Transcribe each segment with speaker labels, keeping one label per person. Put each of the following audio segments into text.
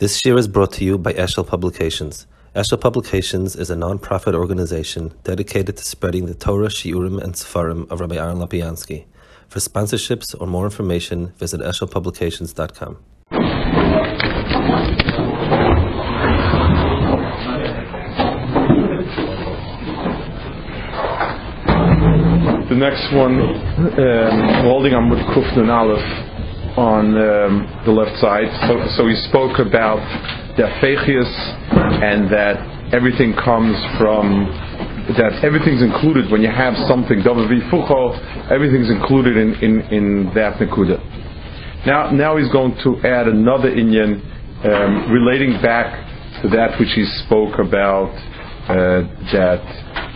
Speaker 1: This year is brought to you by Eshel Publications. Eshel Publications is a non-profit organization dedicated to spreading the Torah, Shiurim, and Sefarim of Rabbi Aaron Lapiansky. For sponsorships or more information, visit eshelpublications.com.
Speaker 2: The next one, um, holding on with Kufnun Aleph on um, the left side. So, so he spoke about the Fechius and that everything comes from, that everything's included when you have something, everything's included in, in, in that Nekuda. Now, now he's going to add another Inyan um, relating back to that which he spoke about, uh, that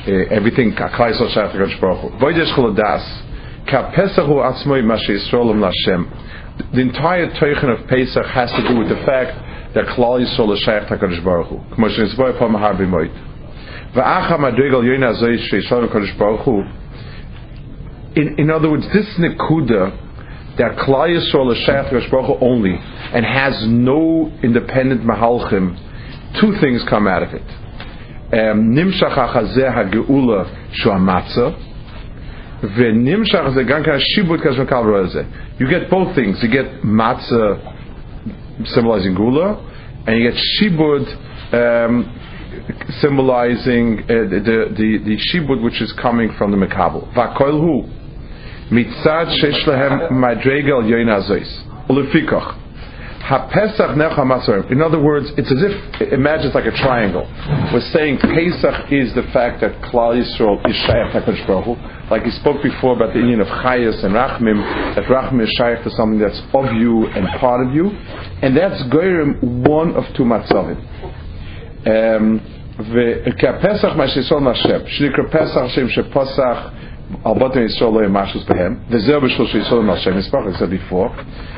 Speaker 2: uh, everything. Voidesh Choladas, Ka Pesach Hu Atzmoi Mashe Yisrael Lashem the entire Teichen of Pesach has to do with the fact that Klal Yisrael is Shaykh HaKadosh Baruch Hu. K'mo shenisboy pom har b'moit. V'acha madrigal yoyin azoy sheishal HaKadosh Baruch Hu. In, in other words, this Nekuda that Klal Yisrael is Shaykh HaKadosh Baruch Hu only and has no independent Mahalchim, two things come out of it. Um, Nimshach HaChazeh HaGeula Shua HaMatzah ונמשך זה גם כן השיבוד כאשר קל רואה זה. You get both things. You get matzah symbolizing gula, and you get shibud um, symbolizing uh, the, the, the shibud which is coming from the mekabel. Vakoil hu mitzad shesh lehem madregel yoyin azois. Ulefikach. HaPesach Nech HaMasarim. In other words, it's as if, imagine it's like a triangle. We're saying Pesach is the fact that Klal Yisrael is Shayach HaKadosh Baruch Hu. Like he spoke before about the union of Chayas and Rachmim, that Rachmim is Shayach to something that's of you and part of you. And that's Goyrim, one of two Matzavim. Um, וכפסח מה שיסול מהשם, שנקרא פסח השם שפסח Albotin Yisrael lo yamashus behem. V'zeh b'shlosh Yisrael mal Shem Yisparach, as said before.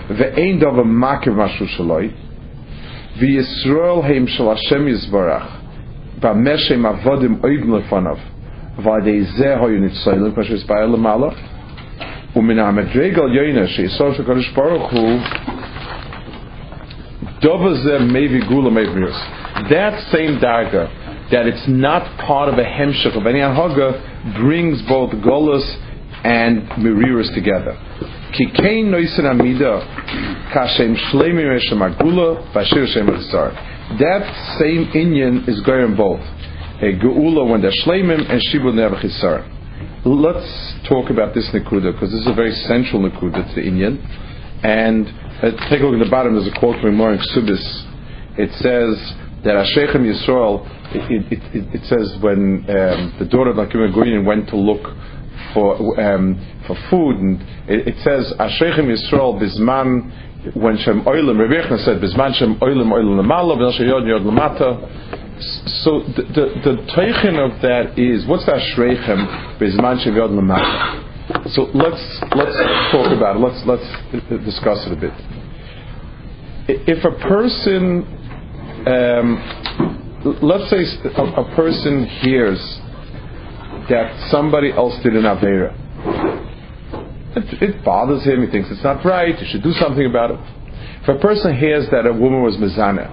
Speaker 2: V'ein dov makiv mashu shaloi. V'Yisrael heim shal Hashem Yisbarach. Ba'mer shem avodim oivim lefanav. V'adei zeh hoyu nitzoylem, kash yisbayel lemalo. U'min ha'medregel yoyna, she Yisrael shakadosh Baruch Hu, dov zeh mevi gula mevi That same dagger, that it's not part of a hemshech of any anhaga, brings both golus and miriris together. Noisen amida kashem eshem That same inyan is going both. A geula when they're shleimim and shibud never Let's talk about this nekuda because this is a very central nekuda to the inyan. And uh, take a look at the bottom. There's a quote from Morin Subis. It says that Ashechem Yisrael. It, it, it, it, says when um, the daughter of Nakim Goyin went to look for um, for food, and it, it says Ashrechem Yisrael Bisman when Shem Oilim Rebbe said Bisman Shem Oilim Oilim Lamala B'Nashem Yod Yod Lamata. So the the, the of that is what's that Ashrechem Bisman Shem Yod Lamata. So let's let's talk about it. Let's let's discuss it a bit. If a person, um, let's say a, a person hears that somebody else did an Avera. It, it, bothers him, he thinks it's not right, he should do something about it. If a person hears that a woman was Mizana,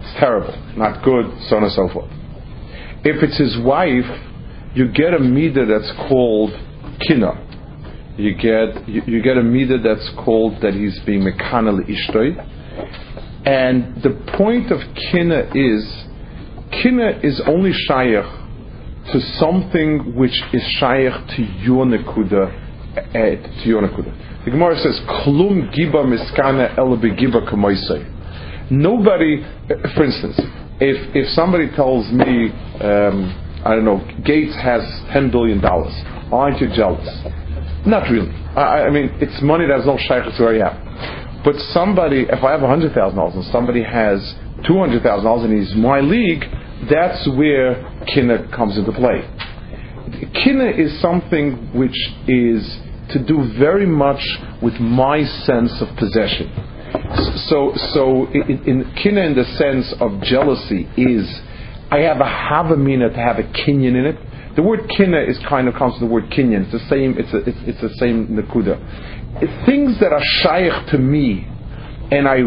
Speaker 2: it's terrible, not good, so on and so forth. If it's his wife, you get a meter that's called kina. You get you, you get a meter that's called that he's being mekanal ishtoi. And the point of kina is kina is only shayach to something which is shaykh to your nekuda, uh, to your nekuda. The Gemara says, "Klum giba miskana el begiba kamoisei." Nobody, for instance, if if somebody tells me, um, I don't know, Gates has ten billion dollars, aren't you jealous? Not really. I, I mean, it's money that's no shaykh to where you have. But somebody, if I have hundred thousand dollars and somebody has two hundred thousand dollars and he's my league, that's where kinna comes into play. Kinna is something which is to do very much with my sense of possession. So, so in, in kinna, in the sense of jealousy, is I have a havamina to have a kinyan in it. The word kinna is kind of comes from the word kinyan. It's the same. It's a, it's, it's the same nakuda. Things that are shaykh to me and I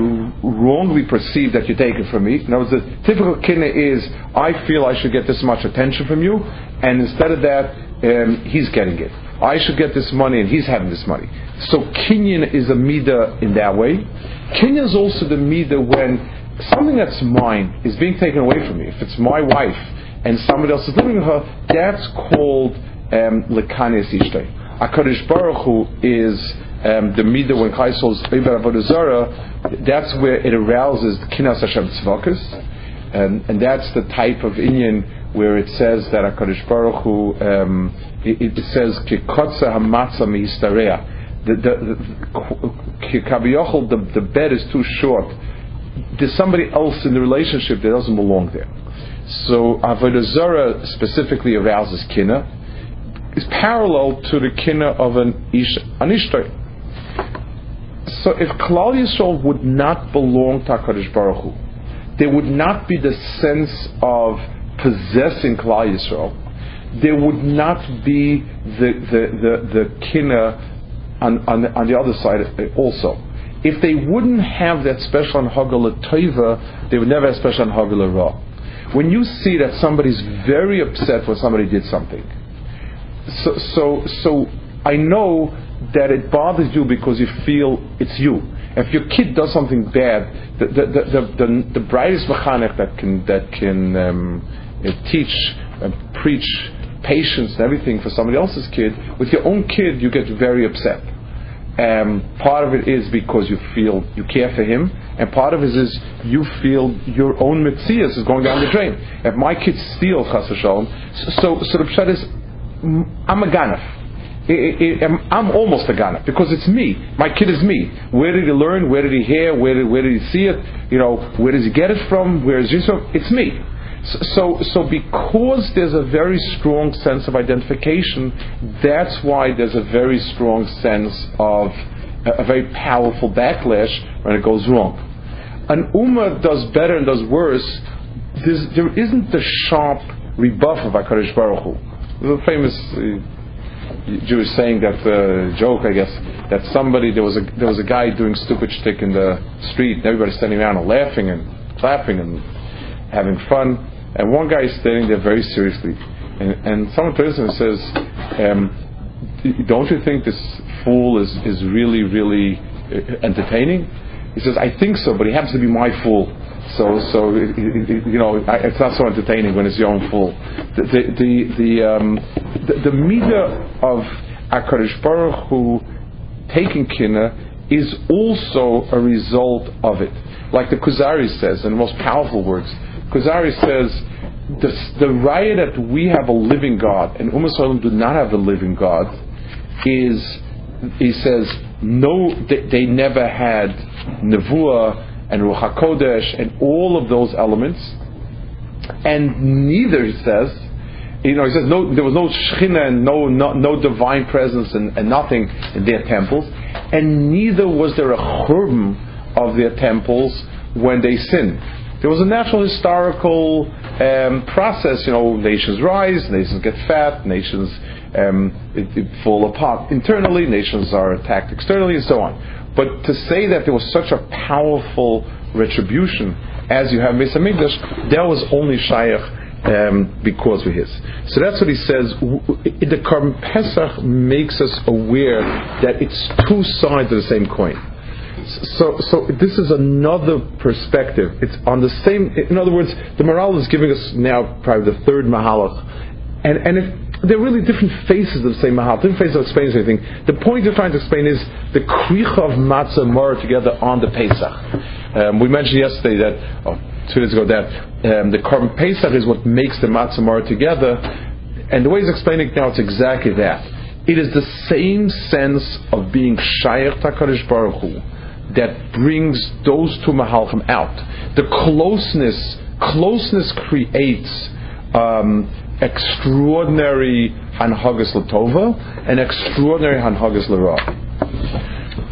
Speaker 2: wrongly perceive that you take it from me. In other words, the typical kinna is, I feel I should get this much attention from you, and instead of that, um, he's getting it. I should get this money, and he's having this money. So kinyan is a midah in that way. Kinyan is also the midah when something that's mine is being taken away from me. If it's my wife and somebody else is living with her, that's called um, ishtay. Akadosh Baruch Hu is um, the midah when Chaysol's Iber Avodah Zarah, that's where it arouses the Kinas Hashem Tzvakas, and, and that's the type of Inyan where it says that Hakadosh Baruch Hu, um, it, it says Kikotza Hamatza Mihistareah. The the, the, the the bed is too short. There's somebody else in the relationship that doesn't belong there. So Avodah specifically arouses kina is parallel to the kina of an ish, an ishtar. So if Klal Yisrael would not belong to HaKadosh Baruch Hu, there would not be the sense of possessing Klal Yisrael. There would not be the the the, the kina on, on, on the other side also. If they wouldn't have that special anhagala toiva, they would never have special anhagala ra. When you see that somebody's very upset when somebody did something, so so so I know that it bothers you because you feel it's you. If your kid does something bad, the the the, the, the brightest mechanic that can that can um, uh, teach and preach patience and everything for somebody else's kid, with your own kid you get very upset. Um, part of it is because you feel you care for him, and part of it is you feel your own mitzias is going down the drain. If my kids steal chas so so the pshat is I'm a I'm almost a Ghana because it's me. My kid is me. Where did he learn? Where did he hear? Where did, where did he see it? You know, where does he get it from? Where is it from? It's me. So, so because there's a very strong sense of identification, that's why there's a very strong sense of a, a very powerful backlash when it goes wrong. An ummah does better and does worse. There's, there isn't the sharp rebuff of Hakadosh Baruch Hu. A famous uh, Jewish saying that uh, joke, I guess, that somebody there was a there was a guy doing stupid shtick in the street, and everybody standing around and laughing and clapping and having fun, and one guy is standing there very seriously, and, and someone turns and says, um, "Don't you think this fool is is really really uh, entertaining?" He says, "I think so, but he happens to be my fool." So, so you know, it's not so entertaining when it's your own fool. The the the um, the, the midah of Hakadosh Baruch Hu taking kina is also a result of it. Like the Kuzari says, in the most powerful words, Kuzari says, the, the raya that we have a living God and Umm do not have a living God is, he says, no, they, they never had Nevuah and Ruach HaKodesh and all of those elements. And neither, he says, you know, he says no, there was no Shechina and no, no, no divine presence and, and, nothing in their temples. And neither was there a churban of their temples when they sinned. There was a natural historical um, process. You know, nations rise, nations get fat, nations um, it, it fall apart internally, nations are attacked externally, and so on. But to say that there was such a powerful retribution as you have Mesa Mikdash, that was only Shaykh um, because of his. So that's what he says. The Korban Pesach makes us aware that it's two sides of the same coin. So, so this is another perspective. It's on the same. In other words, the Maharal is giving us now probably the third Mahalach, and and if they're really different faces of the same Mahal, different faces of explaining anything. The point they're trying to explain is the kricha of matzah and together on the Pesach. Um, we mentioned yesterday that, oh, two days ago, that um, the Korban Pesach is what makes the matzah and together, and the way he's explaining it now, it's exactly that. It is the same sense of being Shayach Takarish Baruch Hu that brings those two Mahalchim out. The closeness, closeness creates um, extraordinary hanhagas latova and extraordinary hanhagas lara.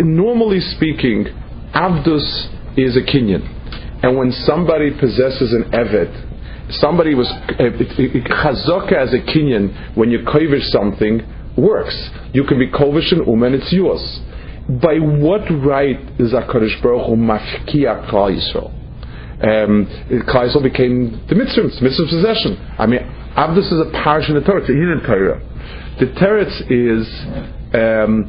Speaker 2: normally speaking, Avdus is a Kenyan. And when somebody possesses an Evet, somebody was chazaka as a Kenyan when you kovish something works. You can be kovish and um and it's yours. By what right is Hakadosh Baruch Hu mafkia Klal Yisrael? Um, Klal became the mitzvah, mitzvah possession. I mean, Avdus is a parish in the Torah, it's a hidden Torah. The teretz is, um,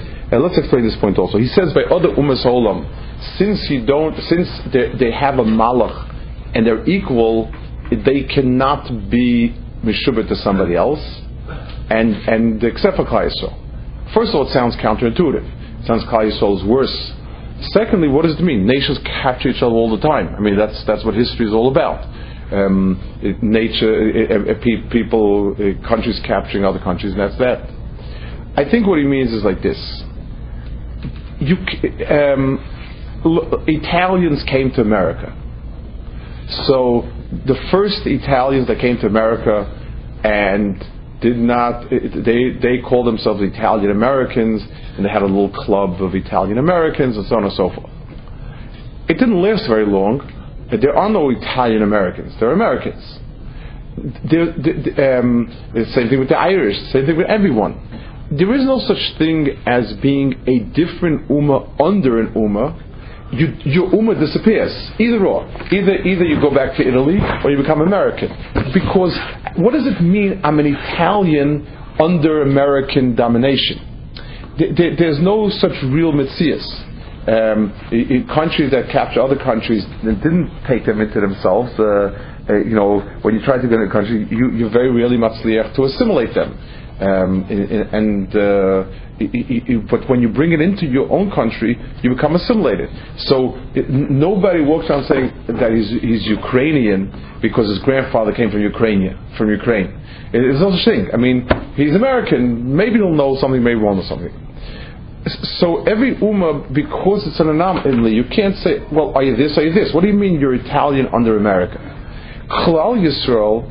Speaker 2: And let's explain this point also. He says by other umas olam, since you don't, since they, they have a malach and they're equal, they cannot be mishubit to somebody else, and and except for Yisrael. First of all, it sounds counterintuitive. It sounds Yisrael is worse. Secondly, what does it mean? Nations capture each other all the time. I mean, that's that's what history is all about. Um, it, nature, it, it, people, countries capturing other countries, and that's that. I think what he means is like this. You, um, Italians came to America. So the first Italians that came to America and did not they they called themselves Italian Americans and they had a little club of Italian Americans and so on and so forth. It didn't last very long. There are no Italian Americans. They're Americans. They're, they're, um, the same thing with the Irish. Same thing with everyone. There is no such thing as being a different ummah under an ummah you, your ummah disappears. Either or. Either, either you go back to Italy or you become American. Because what does it mean I'm an Italian under American domination? There, there's no such real mitzias. Um, in countries that capture other countries didn't take them into themselves, uh, uh, you know, when you try to go into a country, you, you very rarely matzliach to assimilate them. Um, and uh, but when you bring it into your own country, you become assimilated. So nobody walks around saying that he's, he's, Ukrainian because his grandfather came from Ukraine. From Ukraine, it's no such thing. I mean, he's American. Maybe he'll know something. Maybe he won't know something. So every ummah, because it's an anomaly, you can't say, "Well, are you this? Are you this?" What do you mean you're Italian under America? Klal Yisrael,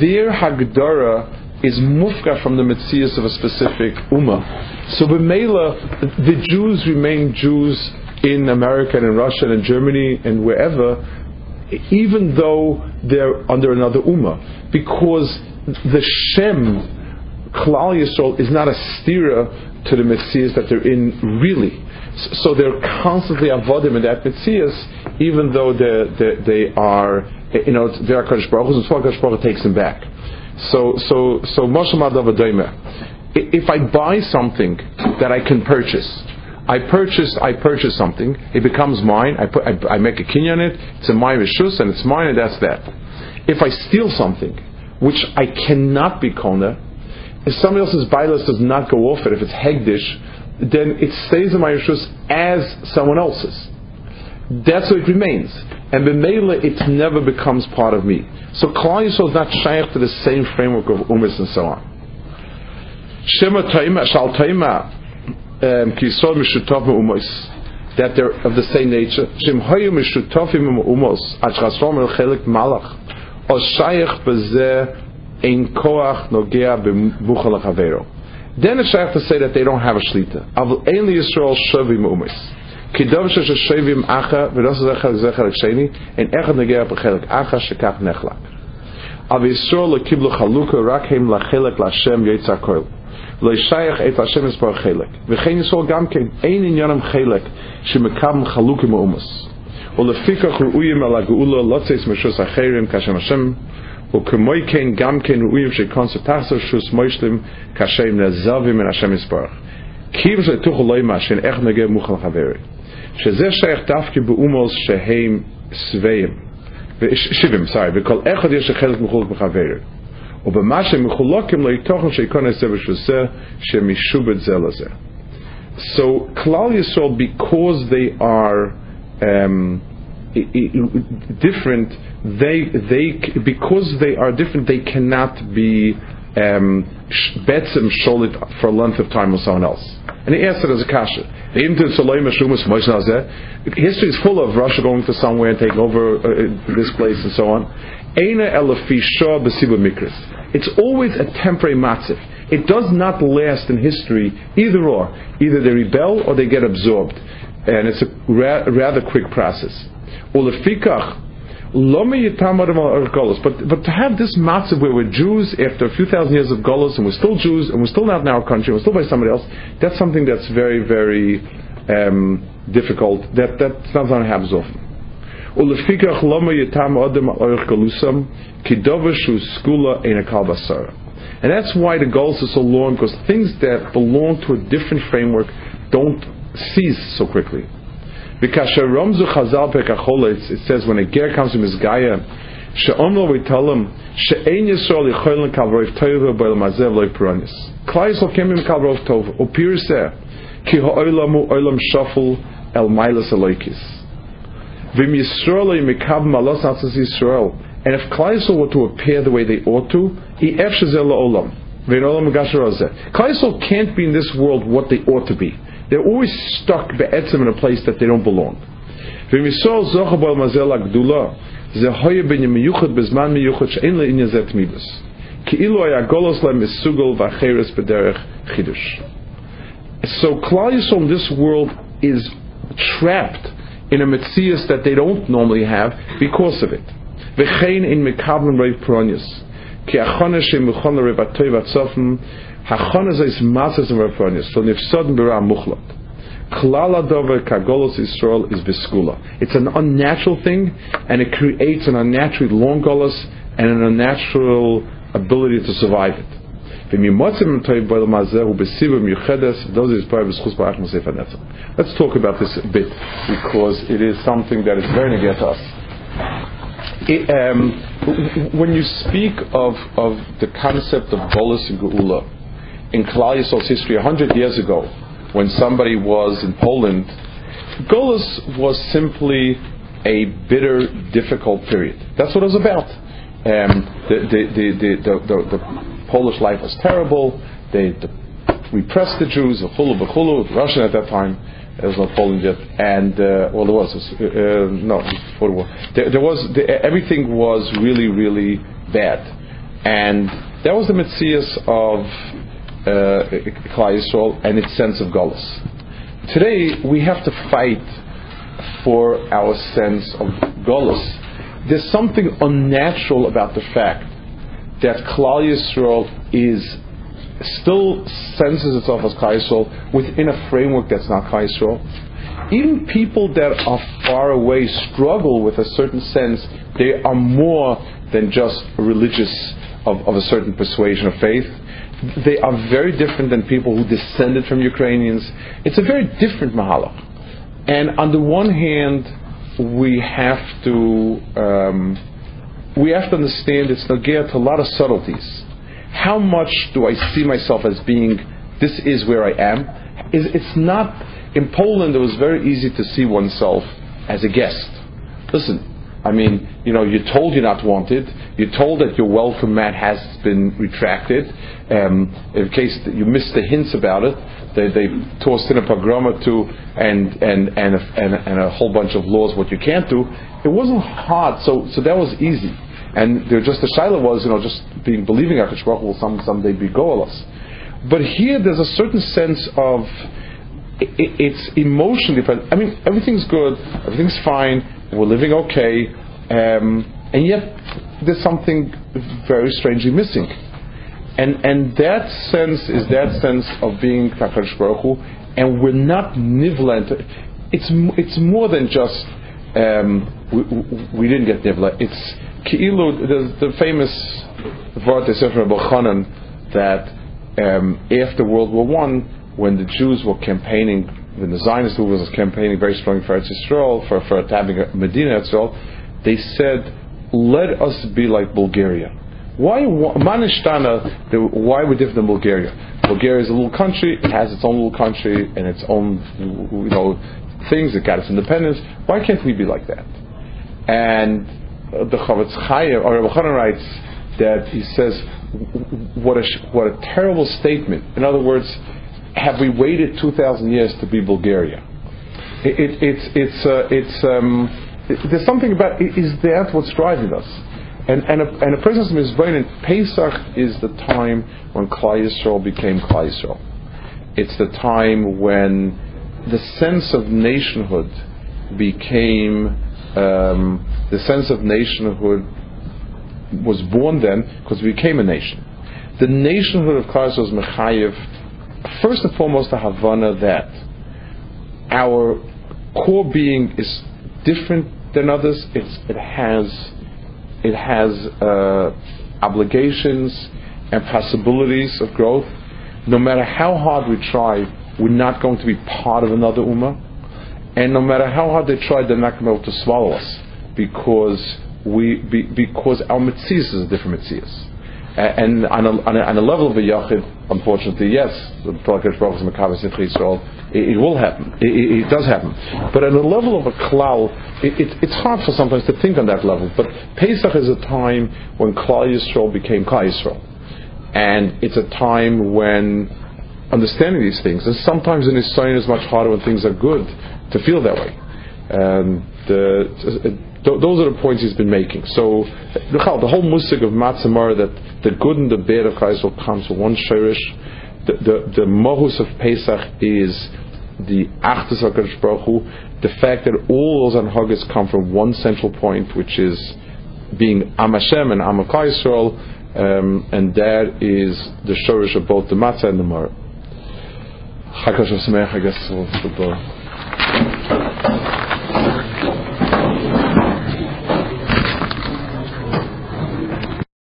Speaker 2: their hagdara is mufka from the mitzias of a specific ummah. So b'meila, the Jews remain Jews in America and in Russia and in Germany and wherever, even though they're under another ummah, because the Shem Klal Yisrael is not a stira to the mitzias that they're in really. So they're constantly avodim in that mitzias, even though they're, they are, you know, they're Kadosh Baruch and Baruch takes them back. So, so, so, Moshe if I buy something that I can purchase, I purchase, I purchase something, it becomes mine, I, put, I, I make a kinyan on it, it's a my rishus, and it's mine, and that's that. If I steal something, which I cannot be kona, if somebody else's bailas does not go off it, if it's hegdish, then it stays in my rishus as someone else's. That's what it remains. And b'meila, it never becomes part of me. So Klal Yisrael is not shaykh to the same framework of umas and so on. Shema Taima, Shal Taima, um, Ki Yisrael Mishutov Umas, that they're of the same nature. Shem Hayu Mishutofim Umos, Chasrom El Chelik Malach, O Shaykh Bezeh Ein Koach Nogea B'Muchal HaChavero. Then it's shaykh to say that they don't have a shlita. Avl Ein Yisrael Shavim Umas כי דוב ששווים אחא ולא זכר זכר לשני, אין אחד נגיע בחלק אחא שכך נחלק. אבל ישראל לא קיבלו חלוקה, רק הם לחלק להשם יצר כל. לא ישייך את השם מספר חלק. וכן ישראל גם כן, אין עניינם חלק שמקבלים חלוקה מאומס. ולפיכך ראויים על הגאולה לא צייס משוס אחרים כאשר השם וכמוי כן גם כן ראויים שקונסו תחסר שוס מוישלים כאשר הם נעזבים מן השם יסברך. כי זה תוכל לא ימה שאין איך נגע מוכל חברי. שזה שייך דווקא באומוס שהם שבעים. שבעים, סורי, וכל אחד יש חלק מחולק מחברי. ובמה שמחולקים לא יתוכן שייכנס זה ושזה שמשובד זה לזה. So, Klal Yisrael, because they are um, different, they they because they are different, they cannot be um, betzim sholit for a length of time with someone else. And he asked as a kasha. History is full of Russia going to somewhere and taking over uh, this place and so on. It's always a temporary matzif. It does not last in history either or. Either they rebel or they get absorbed. And it's a ra- rather quick process. But but to have this matzah where we're Jews after a few thousand years of Golos and we're still Jews and we're still not in our country, we're still by somebody else, that's something that's very, very um, difficult. That that's not something that happens often. And that's why the goals are so long, because things that belong to a different framework don't cease so quickly. Because Ramzu Chazal Pekacholitz, it says when a ger comes from his Gaia, She'omlo we tell him, She'ein Yisrael yichoylin kal roiv tova b'el mazev loy puranis. Klal Yisrael kemim kal roiv tova, o pirseh, ki ha'olam olam shaful el mailas eloikis. Vim Yisrael yimikav malos atzas Yisrael, and if Klal Yisrael were to appear the way they ought to, la'olam. V'in gasher Klal Yisrael can't be in this world what they ought to be. They're always stuck be'etzem in a place that they don't belong. So Claudius Yisrael in this world is trapped in a mitzias that they don't normally have because of it. Is and rafonis. So adover kagolos is biskula. It's an unnatural thing, and it creates an unnaturally long golos and an unnatural ability to survive it. Let's talk about this a bit because it is something that is very negative to us. It, um, when you speak of, of the concept of golus and geula, in Klal history, hundred years ago, when somebody was in Poland, Golos was simply a bitter, difficult period. That's what it was about. Um, the, the, the, the, Polish life was terrible. They repressed the Jews, Chulu B'chulu, Russian at that time. There was no Poland yet, and uh, well, there was uh, uh no before the war. There, there was everything was really, really bad, and that was the Metzias of uh, Klal Yisrael and its sense of Golos. Today we have to fight for our sense of Golos. There's something unnatural about the fact that Klal Yisrael is still senses itself as Klal Yisrael within a framework that's not Klal Yisrael. Even people that are far away struggle with a certain sense. They are more than just religious of, of a certain persuasion of faith they are very different than people who descended from Ukrainians. It's a very different mahalach. And on the one hand, we have to um, we have to understand it's nagir to a lot of subtleties. How much do I see myself as being? This is where I am. Is it's not in Poland. It was very easy to see oneself as a guest. Listen, I mean, you know, you're told you're not wanted. You're told that your welcome mat has been retracted. Um, in case you missed the hints about it, they, they tossed in a pogrom or two and, and, and, a, and, and, a whole bunch of laws what you can't do. It wasn't hard, so, so that was easy. And there just the shaila was, you know, just being believing Akash will some someday be goalas. But here there's a certain sense of it, it's emotionally. I mean, everything's good, everything's fine, we're living okay, um, and yet there's something very strangely missing. And, and that sense is that sense of being Takadosh Baruch and we're not nivlant. It's, it's more than just um, we, we, didn't get nivla. It's Ki'ilu, the, the famous Vart Sefer Chanan that um, after World War One, when the Jews were campaigning, when the Zionist movement was campaigning very strongly for Eretz Yisrael, for, for having a Medina Yisrael, they said, let us be like Bulgaria. Why Manishtana? Why we different than Bulgaria? Bulgaria is a little country. It has its own little country and its own, you know, things. It got its independence. Why can't we be like that? And the Chofetz Chaim or Rabbi writes that he says, "What a what a terrible statement." In other words, have we waited two thousand years to be Bulgaria? It, it, it's it's uh, it's um, it, there's something about is that what's driving us? And, and, a, and a person's mizbein Pesach is the time when Yisrael became Yisrael. It's the time when the sense of nationhood became um, the sense of nationhood was born then because we became a nation. The nationhood of Klal Yisrael was mechayev first and foremost the Havana that our core being is different than others. It's, it has it has uh, obligations and possibilities of growth. No matter how hard we try, we're not going to be part of another ummah. And no matter how hard they try, they're not going to be able to swallow us because we be, because our mitzias is a different mitzias. And on a, on, a, on a, level of a yachid, unfortunately, yes, the it, it will happen. It, it, it, does happen. But on a level of a klal, it's hard for sometimes to think on that level. But Pesach is a time when Klal Yisrael became Klal Yisrael. And it's a time when understanding these things, and sometimes in Israel is much harder when things are good to feel that way. Um, the, those are the points he's been making. So the whole musik of Matzamar that the good and the bad of Christ will come to one shirish. The, the, the mohus of Pesach is the Achtus HaKadosh Baruch Hu, the fact that all those anhagas come from one central point, which is being Am Hashem and Am Yisrael, um, and that is the shorish of both the matzah and the mar. Chakash I guess.